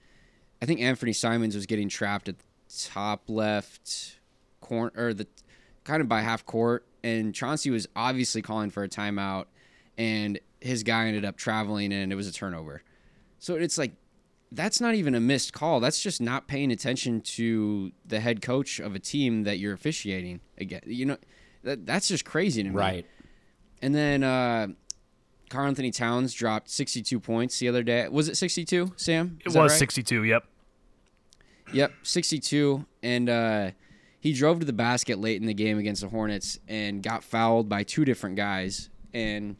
I think Anthony Simons was getting trapped at top left corner or the kind of by half court, and Chauncey was obviously calling for a timeout, and his guy ended up traveling, and it was a turnover. So it's like that's not even a missed call. That's just not paying attention to the head coach of a team that you're officiating again. You know, that that's just crazy to me. Right. And then uh, Karl-Anthony Towns dropped 62 points the other day. Was it 62, Sam? It Is that was right? 62. Yep. Yep, 62. And uh, he drove to the basket late in the game against the Hornets and got fouled by two different guys. And,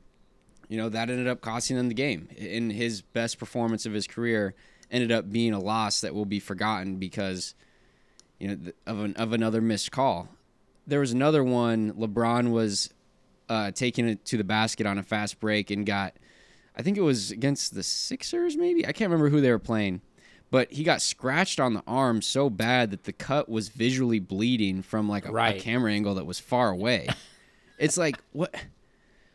you know, that ended up costing them the game. In his best performance of his career, ended up being a loss that will be forgotten because, you know, of, an, of another missed call. There was another one. LeBron was uh, taking it to the basket on a fast break and got, I think it was against the Sixers, maybe? I can't remember who they were playing but he got scratched on the arm so bad that the cut was visually bleeding from like a, a camera angle that was far away. it's like what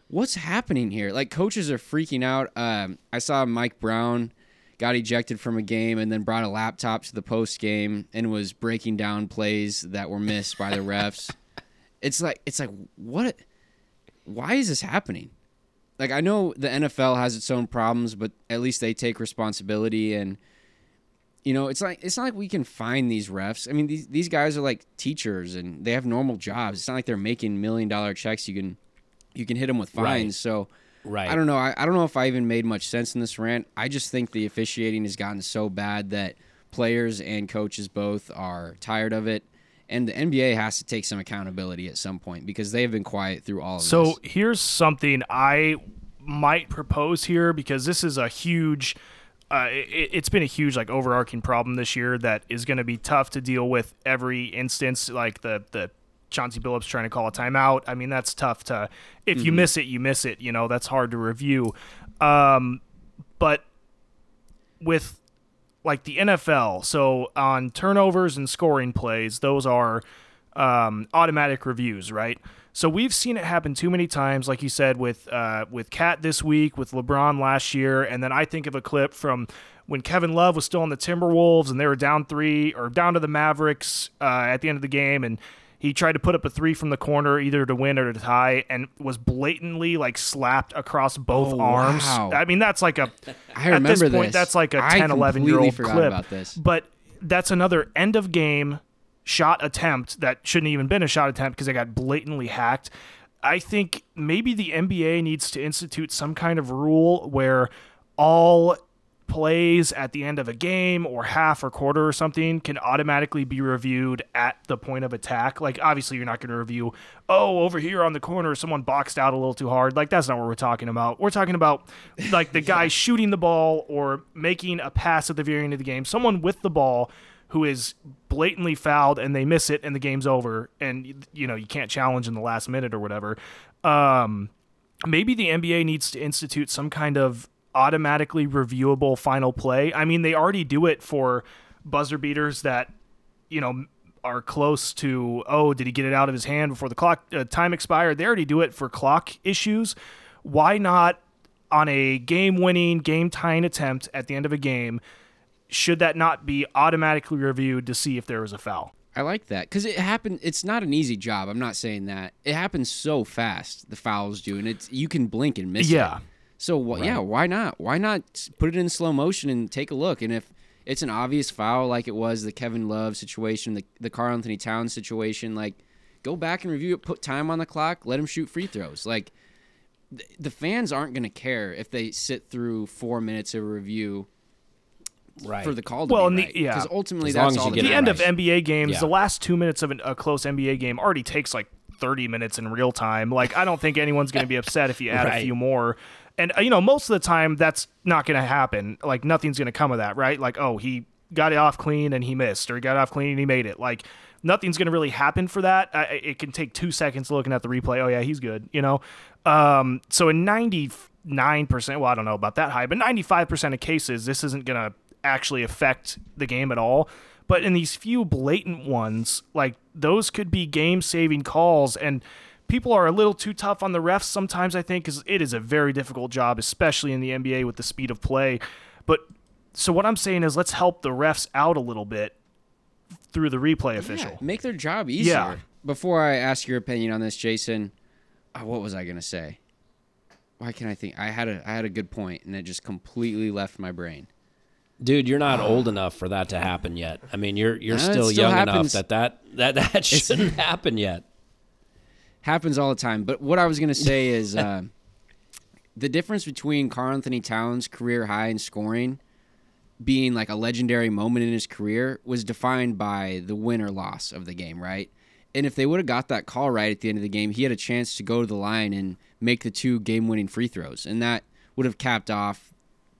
what's happening here? Like coaches are freaking out. Um, I saw Mike Brown got ejected from a game and then brought a laptop to the post game and was breaking down plays that were missed by the refs. It's like it's like what why is this happening? Like I know the NFL has its own problems, but at least they take responsibility and you know, it's like it's not like we can find these refs. I mean, these these guys are like teachers and they have normal jobs. It's not like they're making million dollar checks. You can you can hit them with fines. Right. So Right. I don't know. I, I don't know if I even made much sense in this rant. I just think the officiating has gotten so bad that players and coaches both are tired of it. And the NBA has to take some accountability at some point because they have been quiet through all of So this. So here's something I might propose here because this is a huge. Uh, it, it's been a huge like overarching problem this year that is going to be tough to deal with every instance. Like the the Chauncey Billups trying to call a timeout. I mean that's tough to. If you miss it, you miss it. You know that's hard to review. Um, but with like the NFL, so on turnovers and scoring plays, those are um, automatic reviews, right? So we've seen it happen too many times, like you said with uh, with Cat this week, with LeBron last year, and then I think of a clip from when Kevin Love was still on the Timberwolves and they were down three or down to the Mavericks uh, at the end of the game, and he tried to put up a three from the corner either to win or to tie, and was blatantly like slapped across both Oh, arms. wow. I mean, that's like a I at this remember point this. that's like a I 10, 11 year old clip. about this. But that's another end of game shot attempt that shouldn't even been a shot attempt because they got blatantly hacked. I think maybe the NBA needs to institute some kind of rule where all plays at the end of a game or half or quarter or something can automatically be reviewed at the point of attack. Like obviously you're not going to review, oh, over here on the corner someone boxed out a little too hard. Like that's not what we're talking about. We're talking about like the guy shooting the ball or making a pass at the very end of the game. Someone with the ball who is blatantly fouled and they miss it and the game's over and you know you can't challenge in the last minute or whatever. Um maybe the NBA needs to institute some kind of automatically reviewable final play. I mean, they already do it for buzzer beaters that, you know, are close to, oh, did he get it out of his hand before the clock uh, time expired? They already do it for clock issues. Why not on a game winning, game tying attempt at the end of a game? Should that not be automatically reviewed to see if there was a foul? I like that because it happened. It's not an easy job. I'm not saying that it happens so fast. The fouls do, and it's you can blink and miss. Yeah. It. So wh- yeah, why not? Why not put it in slow motion and take a look? And if it's an obvious foul like it was the Kevin Love situation, the the Karl-Anthony Towns situation, like go back and review it. Put time on the clock. Let him shoot free throws. Like th- the fans aren't gonna care if they sit through four minutes of review Right. for the call to Well, be and the- yeah. Because ultimately, As long that's as all you get the end matters. of NBA games, Yeah. the last two minutes of an, a close NBA game already takes like 30 minutes in real time. Like, I don't think anyone's going to be upset if you add a few more. And, uh, you know, most of the time, that's not going to happen. Like, nothing's going to come of that, right? Like, oh, he got it off clean and he missed, or he got it off clean and he made it. Like, nothing's going to really happen for that. I, I- it can take two seconds looking at the replay. Oh, yeah, he's good, you know? Um, so, in 99%, well, I don't know about that high, but 95% of cases, this isn't going to actually affect the game at all. But in these few blatant ones, like those could be game saving calls. And people are a little too tough on the refs sometimes, I think, because it is a very difficult job, especially in the NBA with the speed of play. But so what I'm saying is let's help the refs out a little bit through the replay official. Make their job easier. Yeah. Before I ask your opinion on this, Jason, uh, what was I gonna say? Why can I think I had a I had a good point and it just completely left my brain. Dude, you're not old enough for that to happen yet. I mean, you're you're it still, still young happens. enough that that that, that shouldn't happen yet. Happens all the time. But what I was gonna say is uh, the difference between Karl-Anthony Towns' career high in scoring being like a legendary moment in his career was defined by the win or loss of the game, right? And if they would have got that call right at the end of the game, he had a chance to go to the line and make the two game winning free throws. And that would have capped off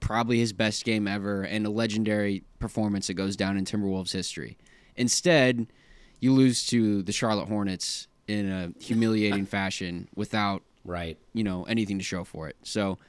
probably his best game ever and a legendary performance that goes down in Timberwolves history. Instead, you lose to the Charlotte Hornets in a humiliating fashion without Right. you know anything to show for it. So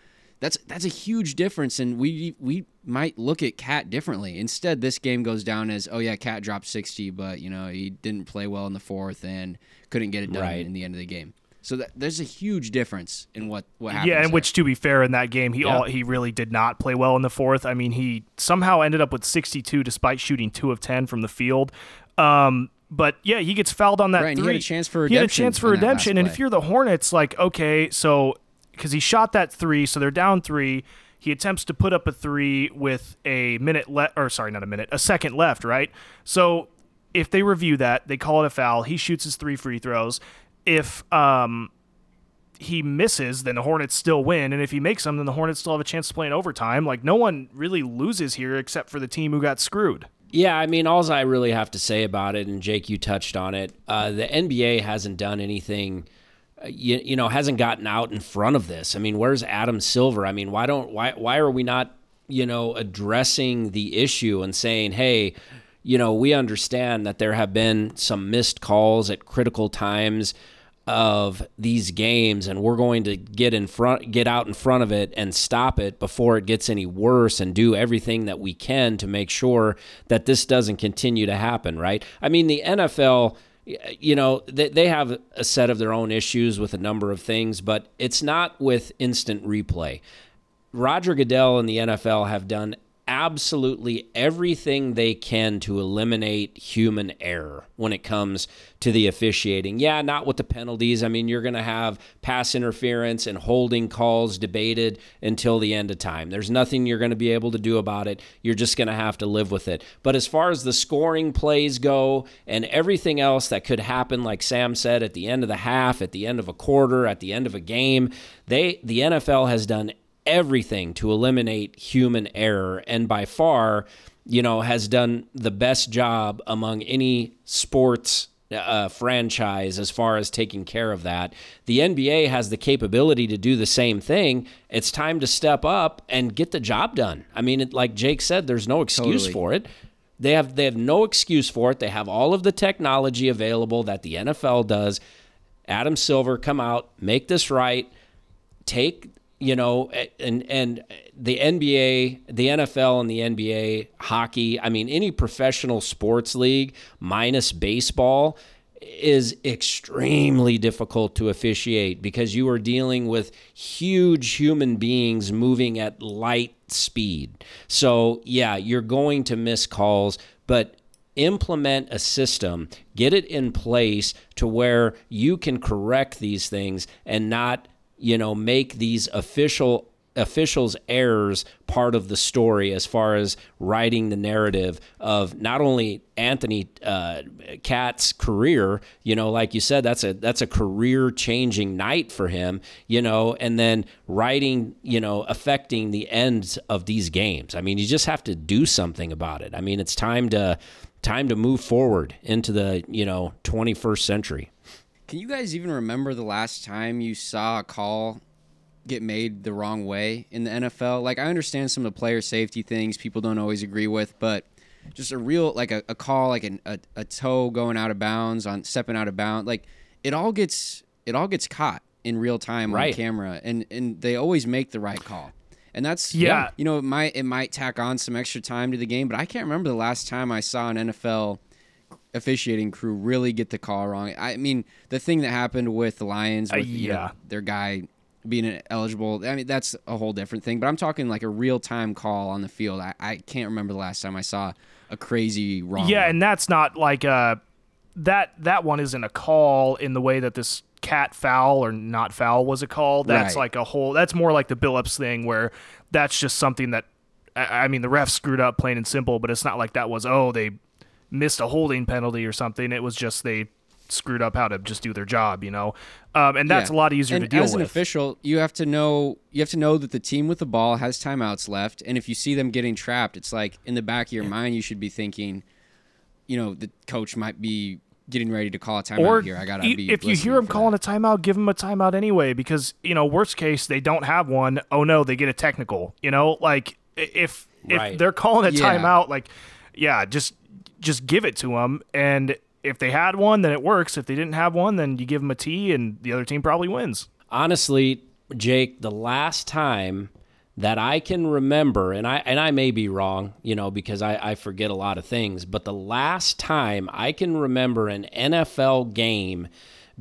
that's that's a huge difference, and we we might look at Cat differently. Instead, this game goes down as oh yeah, Cat dropped sixty, but you know he didn't play well in the fourth and couldn't get it done Right. in the end of the game. So that, there's a huge difference in what what happens. Yeah, and there. which to be fair, in that game, he Yeah. all, he really did not play well in the fourth. I mean, he somehow ended up with 62 despite shooting two of 10 from the field. Um, but yeah, he gets fouled on that Right, and he three. had a chance for He had a redemption chance for on that last redemption, and if you're the Hornets, like okay, so because he shot that three, so they're down three. He attempts to put up a three with a minute left, or sorry, not a minute, a second left, right? So if they review that, they call it a foul. He shoots his three free throws. If um, he misses, then the Hornets still win. And if he makes them, then the Hornets still have a chance to play in overtime. Like no one really loses here except for the team who got screwed. Yeah, I mean, all I really have to say about it, and Jake, you touched on it. Uh, the NBA hasn't done anything, uh, you, you know, hasn't gotten out in front of this. I mean, where's Adam Silver? I mean, why don't why why are we not, you know, addressing the issue and saying, hey, you know, we understand that there have been some missed calls at critical times of these games and we're going to get in front get out in front of it and stop it before it gets any worse and do everything that we can to make sure that this doesn't continue to happen right? I mean the nfl you know they, they have a set of their own issues with a number of things but it's not with instant replay. Roger Goodell and the NFL have done absolutely everything they can to eliminate human error when it comes to the officiating. Yeah, not with the penalties. I mean, you're going to have pass interference and holding calls debated until the end of time. There's nothing you're going to be able to do about it. You're just going to have to live with it. But as far as the scoring plays go and everything else that could happen like Sam said at the end of the half, at the end of a quarter, at the end of a game, they the NFL has done everything to eliminate human error and by far you know has done the best job among any sports uh, franchise as far as taking care of that. The nba has the capability to do the same thing. It's time to step up and get the job done. I mean it, like jake said there's no excuse Totally. for it. They have they have no excuse for it. They have all of the technology available that the nfl does. Adam silver come out make this right. Take you know and and the NBA, the NFL and the NBA hockey, I mean any professional sports league minus baseball is extremely difficult to officiate because you are dealing with huge human beings moving at light speed. So, yeah, you're going to miss calls, but implement a system, get it in place to where you can correct these things and not, you know, make these official officials' errors part of the story as far as writing the narrative of not only Anthony uh, Cat's career, you know, like you said, that's a that's a career changing night for him, you know, and then writing, you know, affecting the ends of these games. I mean, you just have to do something about it. I mean, it's time to time to move forward into the you know 21st century. Can you guys even remember the last time you saw a call get made the wrong way in the NFL. Like I understand some of the player safety things people don't always agree with, but just a real like a, a call like an, a, a toe going out of bounds on stepping out of bounds like it all gets it all gets caught in real time right. on camera and and they always make the right call and that's yeah you know it might it might tack on some extra time to the game but i can't remember the last time i saw an nfl officiating crew really get the call wrong i mean the thing that happened with the lions with uh, yeah. you know, their guy being eligible. I mean, that's a whole different thing. But I'm talking like a real time call on the field. I, I can't remember the last time I saw a crazy wrong. Yeah, and that's not like a that that one isn't a call in the way that this cat foul or not foul was a call. That's Right. like a whole. That's more like the Billups thing where that's just something that I I mean the refs screwed up plain and simple. But it's not like that was oh they missed a holding penalty or something. It was just they screwed up how to just do their job, you know. Um, and that's Yeah. a lot easier and to deal with. as an with. official, you have to know you have to know that the team with the ball has timeouts left, and if you see them getting trapped, it's like in the back of your mind you should be thinking, you know, the coach might be getting ready to call a timeout or here. I gotta e- be. if you hear listening them calling that. a timeout, give them a timeout anyway. Because you know, worst case, they don't have one. Oh no, they get a technical. You know, like if Right. if they're calling a Yeah. timeout, like yeah, just just give it to them. And if they had one, then it works. If they didn't have one, then you give them a T, and the other team probably wins. honestly, Jake, the last time that I can remember, and I and I may be wrong, you know, because I, I forget a lot of things, but the last time I can remember an NFL game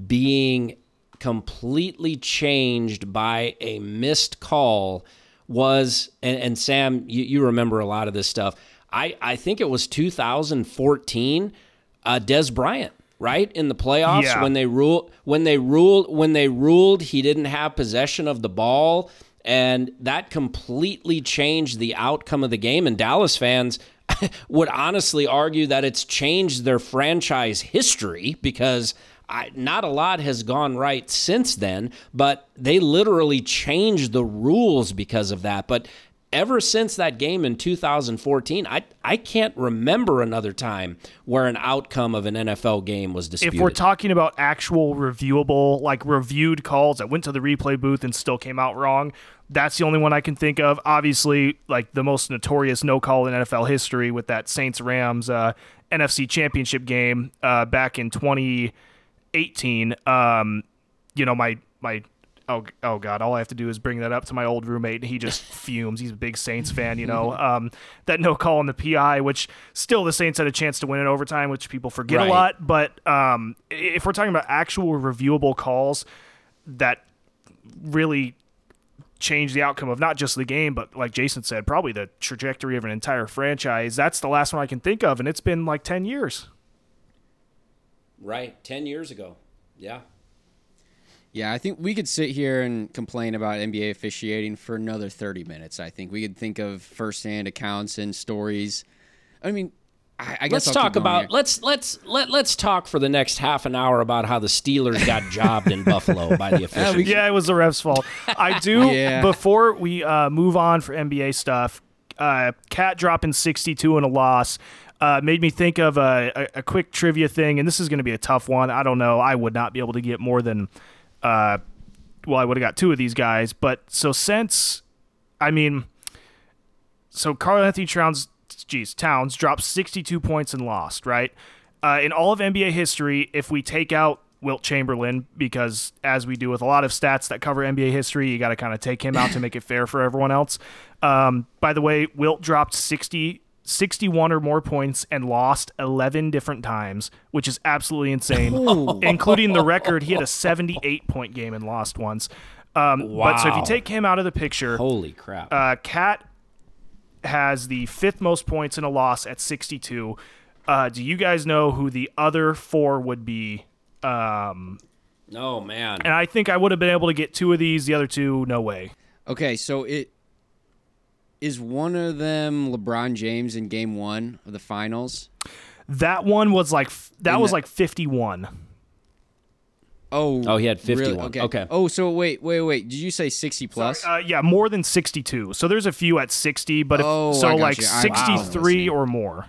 being completely changed by a missed call was and, and Sam, you, you remember a lot of this stuff. I, I think it was 2014, uh, Dez Bryant, right in the playoffs Yeah. when they ruled when they ruled when they ruled he didn't have possession of the ball, and that completely changed the outcome of the game. And Dallas fans would honestly argue that it's changed their franchise history because. I, not a lot has gone right since then, but they literally changed the rules because of that. But ever since that game in 2014, I I can't remember another time where an outcome of an NFL game was disputed. If we're talking about actual reviewable, like reviewed calls that went to the replay booth and still came out wrong, that's the only one I can think of. Obviously, like the most notorious no call in NFL history with that Saints Rams uh, NFC Championship game uh, back in 2018. Um, you know, my my oh oh god, all I have to do is bring that up to my old roommate, and he just fumes. He's a big Saints fan, you know. Um, that no call on the PI, which still the Saints had a chance to win in overtime, which people forget Right. a lot. But um, if we're talking about actual reviewable calls that really change the outcome of not just the game, but like Jason said, probably the trajectory of an entire franchise. That's the last one I can think of, and it's been like ten years. right, ten years ago, yeah. Yeah, I think we could sit here and complain about NBA officiating for another 30 minutes. I think we could think of firsthand accounts and stories. I mean, I, I guess Let's I'll talk about here. let's let's let let's talk for the next half an hour about how the Steelers got jobbed in Buffalo by the officials. Yeah, it was the refs' fault. I do. Yeah. Before we uh, move on for NBA stuff, uh, Cat dropping 62 in a loss uh, made me think of a, a, a quick trivia thing, and this is going to be a tough one. I don't know. I would not be able to get more than, uh, well, I would have got two of these guys. But so since, I mean, so Karl-Anthony Towns, geez, Towns dropped 62 points and lost, right? Uh, in all of NBA history, if we take out Wilt Chamberlain because, as we do with a lot of stats that cover NBA history, you got to kind of take him out to make it fair for everyone else. Um, by the way, Wilt dropped 60, 61 or more points and lost 11 different times, which is absolutely insane, including the record. He had a 78 point game and lost once. Um, But so if you take him out of the picture, Holy crap! uh, Cat has the fifth most points in a loss at 62. Uh, do you guys know who the other four would be? Um, oh man, and I think I would have been able to get two of these. The other two, no way. Okay, so it is one of them LeBron James in game one of the finals. That one was like that In was the- like 51. Oh, Oh, he had really? 51. Okay. Okay. Oh, so wait, wait, wait. Did you say 60 plus? Uh, yeah, more than 62. So there's a few at 60, but if, Oh, so like you. I- wow. 63 or more.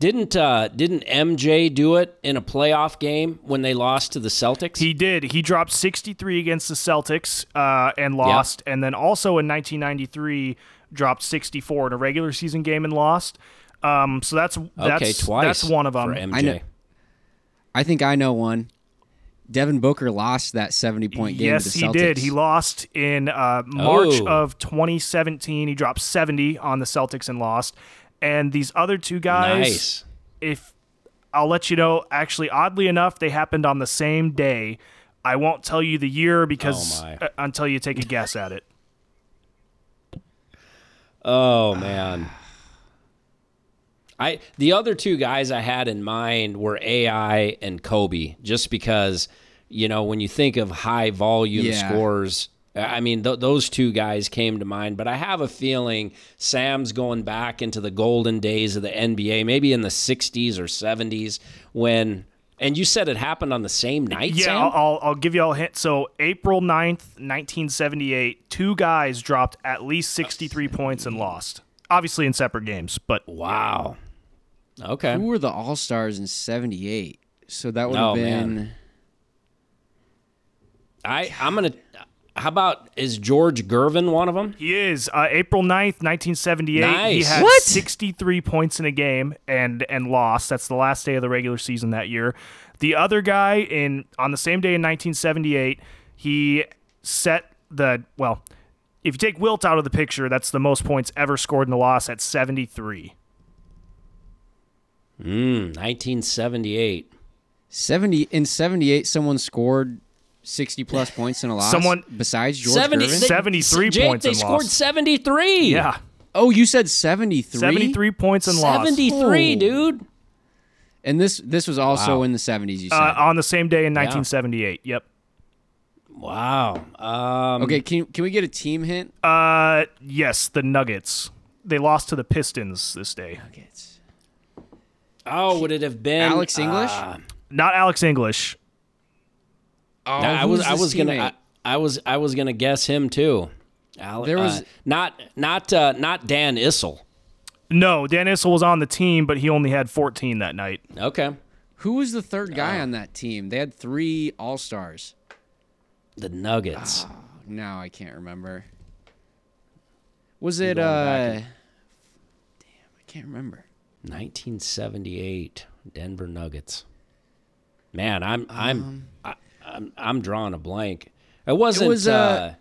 Didn't uh, didn't MJ do it in a playoff game when they lost to the Celtics? He did. He dropped 63 against the Celtics uh, and lost, and then also in 1993 dropped 64 in a regular season game and lost. Um, so that's that's okay, twice. that's one of them. for MJ. I know- I think I know one. Devin Booker lost that 70 point game. Yes, to the he did. He lost in uh, March Oh. of 2017. He dropped 70 on the Celtics and lost. And these other two guys, nice. if I'll let you know, actually, oddly enough, they happened on the same day. I won't tell you the year because Oh, uh, until you take a guess at it. Oh man. I the other two guys I had in mind were AI and Kobe, just because you know when you think of high volume Yeah. scores. I mean, th- those two guys came to mind, but I have a feeling Sam's going back into the golden days of the NBA, maybe in the 60s or 70s when. And you said it happened on the same night, Yeah, Sam? I'll, I'll, I'll give you all a hint. So, April 9th, 1978, two guys dropped at least 63 points and lost. Obviously in separate games, but wow. Okay. Who were the All Stars in 78? So that would Oh, have man. been. I I'm gonna. How about is George Gervin one of them? He is. Uh, April 9th, 1978. He had What? 63 points in a game and and lost. That's the last day of the regular season that year. The other guy in on the same day in 1978, he set the well, if you take Wilt out of the picture, that's the most points ever scored in a loss at 73. Mm, 1978. 70 in 78 someone scored 60 plus points in a loss Someone- besides George 70 Gervin? they- 73 Jake, points They and scored lost. 73. Yeah. oh, you said 73? 73 points and lost. 73, Oh. dude. And this this was also Wow. in the 70s you said. Uh, on the same day in 1978. Yep. Wow. Um, okay, can can we get a team hint? Uh yes, the Nuggets. They lost to the Pistons this day. Nuggets. Oh, would it have been Alex English? uh, Not Alex English. Oh, I was I his was gonna? I, I was I was gonna guess him too. Ale- There was- uh, not not uh, not Dan Issel. No, Dan Issel was on the team, but he only had 14 that night. Okay. Who was the third guy on that team? They had three All Stars. The Nuggets. Now I can't remember. Was it? uh back Damn, I can't remember. 1978 Denver Nuggets. Man, I'm I'm I, I'm I'm drawing a blank. It wasn't. was, uh, uh,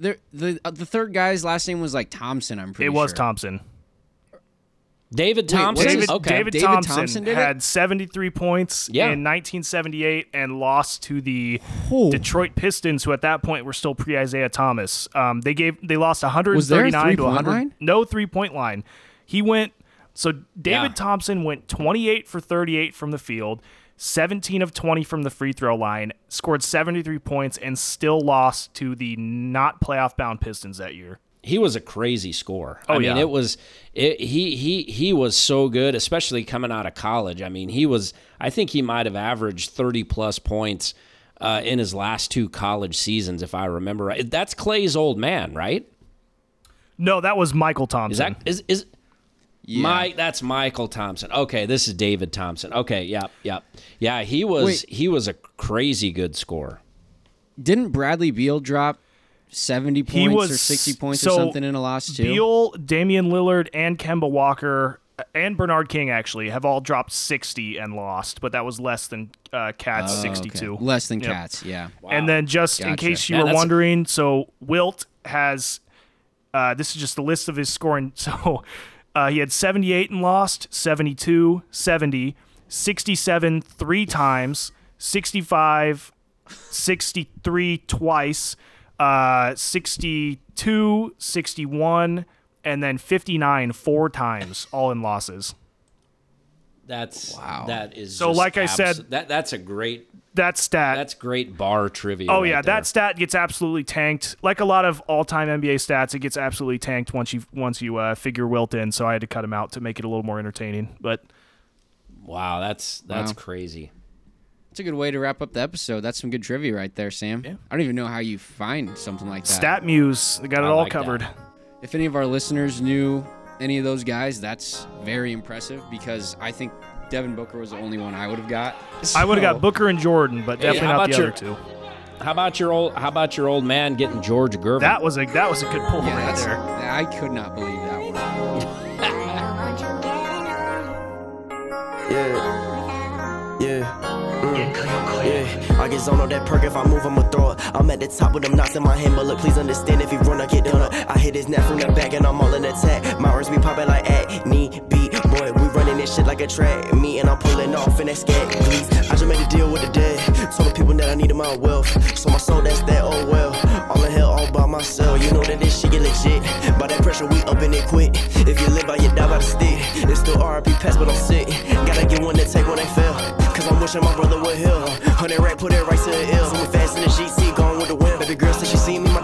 There, the uh, the third guy's last name was like Thompson. I'm pretty sure. It was sure. Thompson. David Thompson. what's David, okay. David, David Thompson, Thompson did had 73 points Yeah. in 1978 and lost to the Oh. Detroit Pistons, who at that point were still pre Isiah Thomas. Um, they gave they lost there a 139 to three-point 100. line? No three point line. He went so David Yeah. Thompson went 28 for 38 from the field. 17 of 20 from the free throw line, scored 73 points, and still lost to the not playoff bound Pistons that year. he was a crazy scorer. I Oh, mean, yeah. it was it, he he he was so good, especially coming out of college. I mean, he was. I think he might have averaged thirty plus points uh, in his last two college seasons, if I remember right. That's Clay's old man, right? No, that was Michael Is Thompson. that is is Yeah. Mike? That's Michael Thompson. Okay, this is David Thompson. Okay, yep, yep, yeah. He was Wait. he was a crazy good scorer. Didn't Bradley Beal drop 70 points He or 60 points so or something in a loss too? Beal, Damian Lillard, and Kemba Walker and Bernard King actually have all dropped 60 and lost, but that was less than uh, Cats Oh, okay. 62. Less than Yep. cats. Yeah. And then just in case you Man, were that's a- wondering, so Wilt has uh, this is just the list of his scoring. So uh, he had 78 and lost, 72, 70, 67 three times, 65, 63 twice, uh, 62, 61, and then 59 four times, all in losses. That's Wow. That is So just like I abs- said- that that's a great That stat that's great bar trivia. Oh right yeah, there. that stat gets absolutely tanked. Like a lot of all-time NBA stats, it gets absolutely tanked once you once you uh, figure Wilt in. So I had to cut him out to make it a little more entertaining. But wow. That's that's Wow. crazy. That's a good way to wrap up the episode. That's some good trivia right there, Sam. Yeah. I don't even know how you find something like that. StatMuse, they got it I all like that. covered. If any of our listeners knew any of those guys, that's very impressive because I think Devin Booker was the only one I would have got. I would have So- got Booker and Jordan, but definitely how not about the your- other two. How about your old How about your old man getting George Gervin? That was a that was a good pull Yeah, right there. I could not believe that one. Yeah. Yeah. Mm. Yeah, I get zone on that perk. If I move, I'ma throw it. I'm at the top with them knots in my hand, but look, please understand if he run, I get done. up. I hit his neck from the back, and I'm all in attack. My arms be popping like acne beat shit like a track me and I'm pulling off in that scat Please, I just made a deal with the dead. Told the people that I needed my wealth. So my soul, that's that, oh well. All in hell, all by myself. You know that this shit get legit. By that pressure, we up and it quick. If you live by, you die by the stick. It's still RP past, but I'm sick. Gotta get one that take when they fail. Cause I'm wishing my brother would heal. 100 rack, put it right to the ill. So we fast in the GC, gone with the wind. Baby girl, since she seen me, my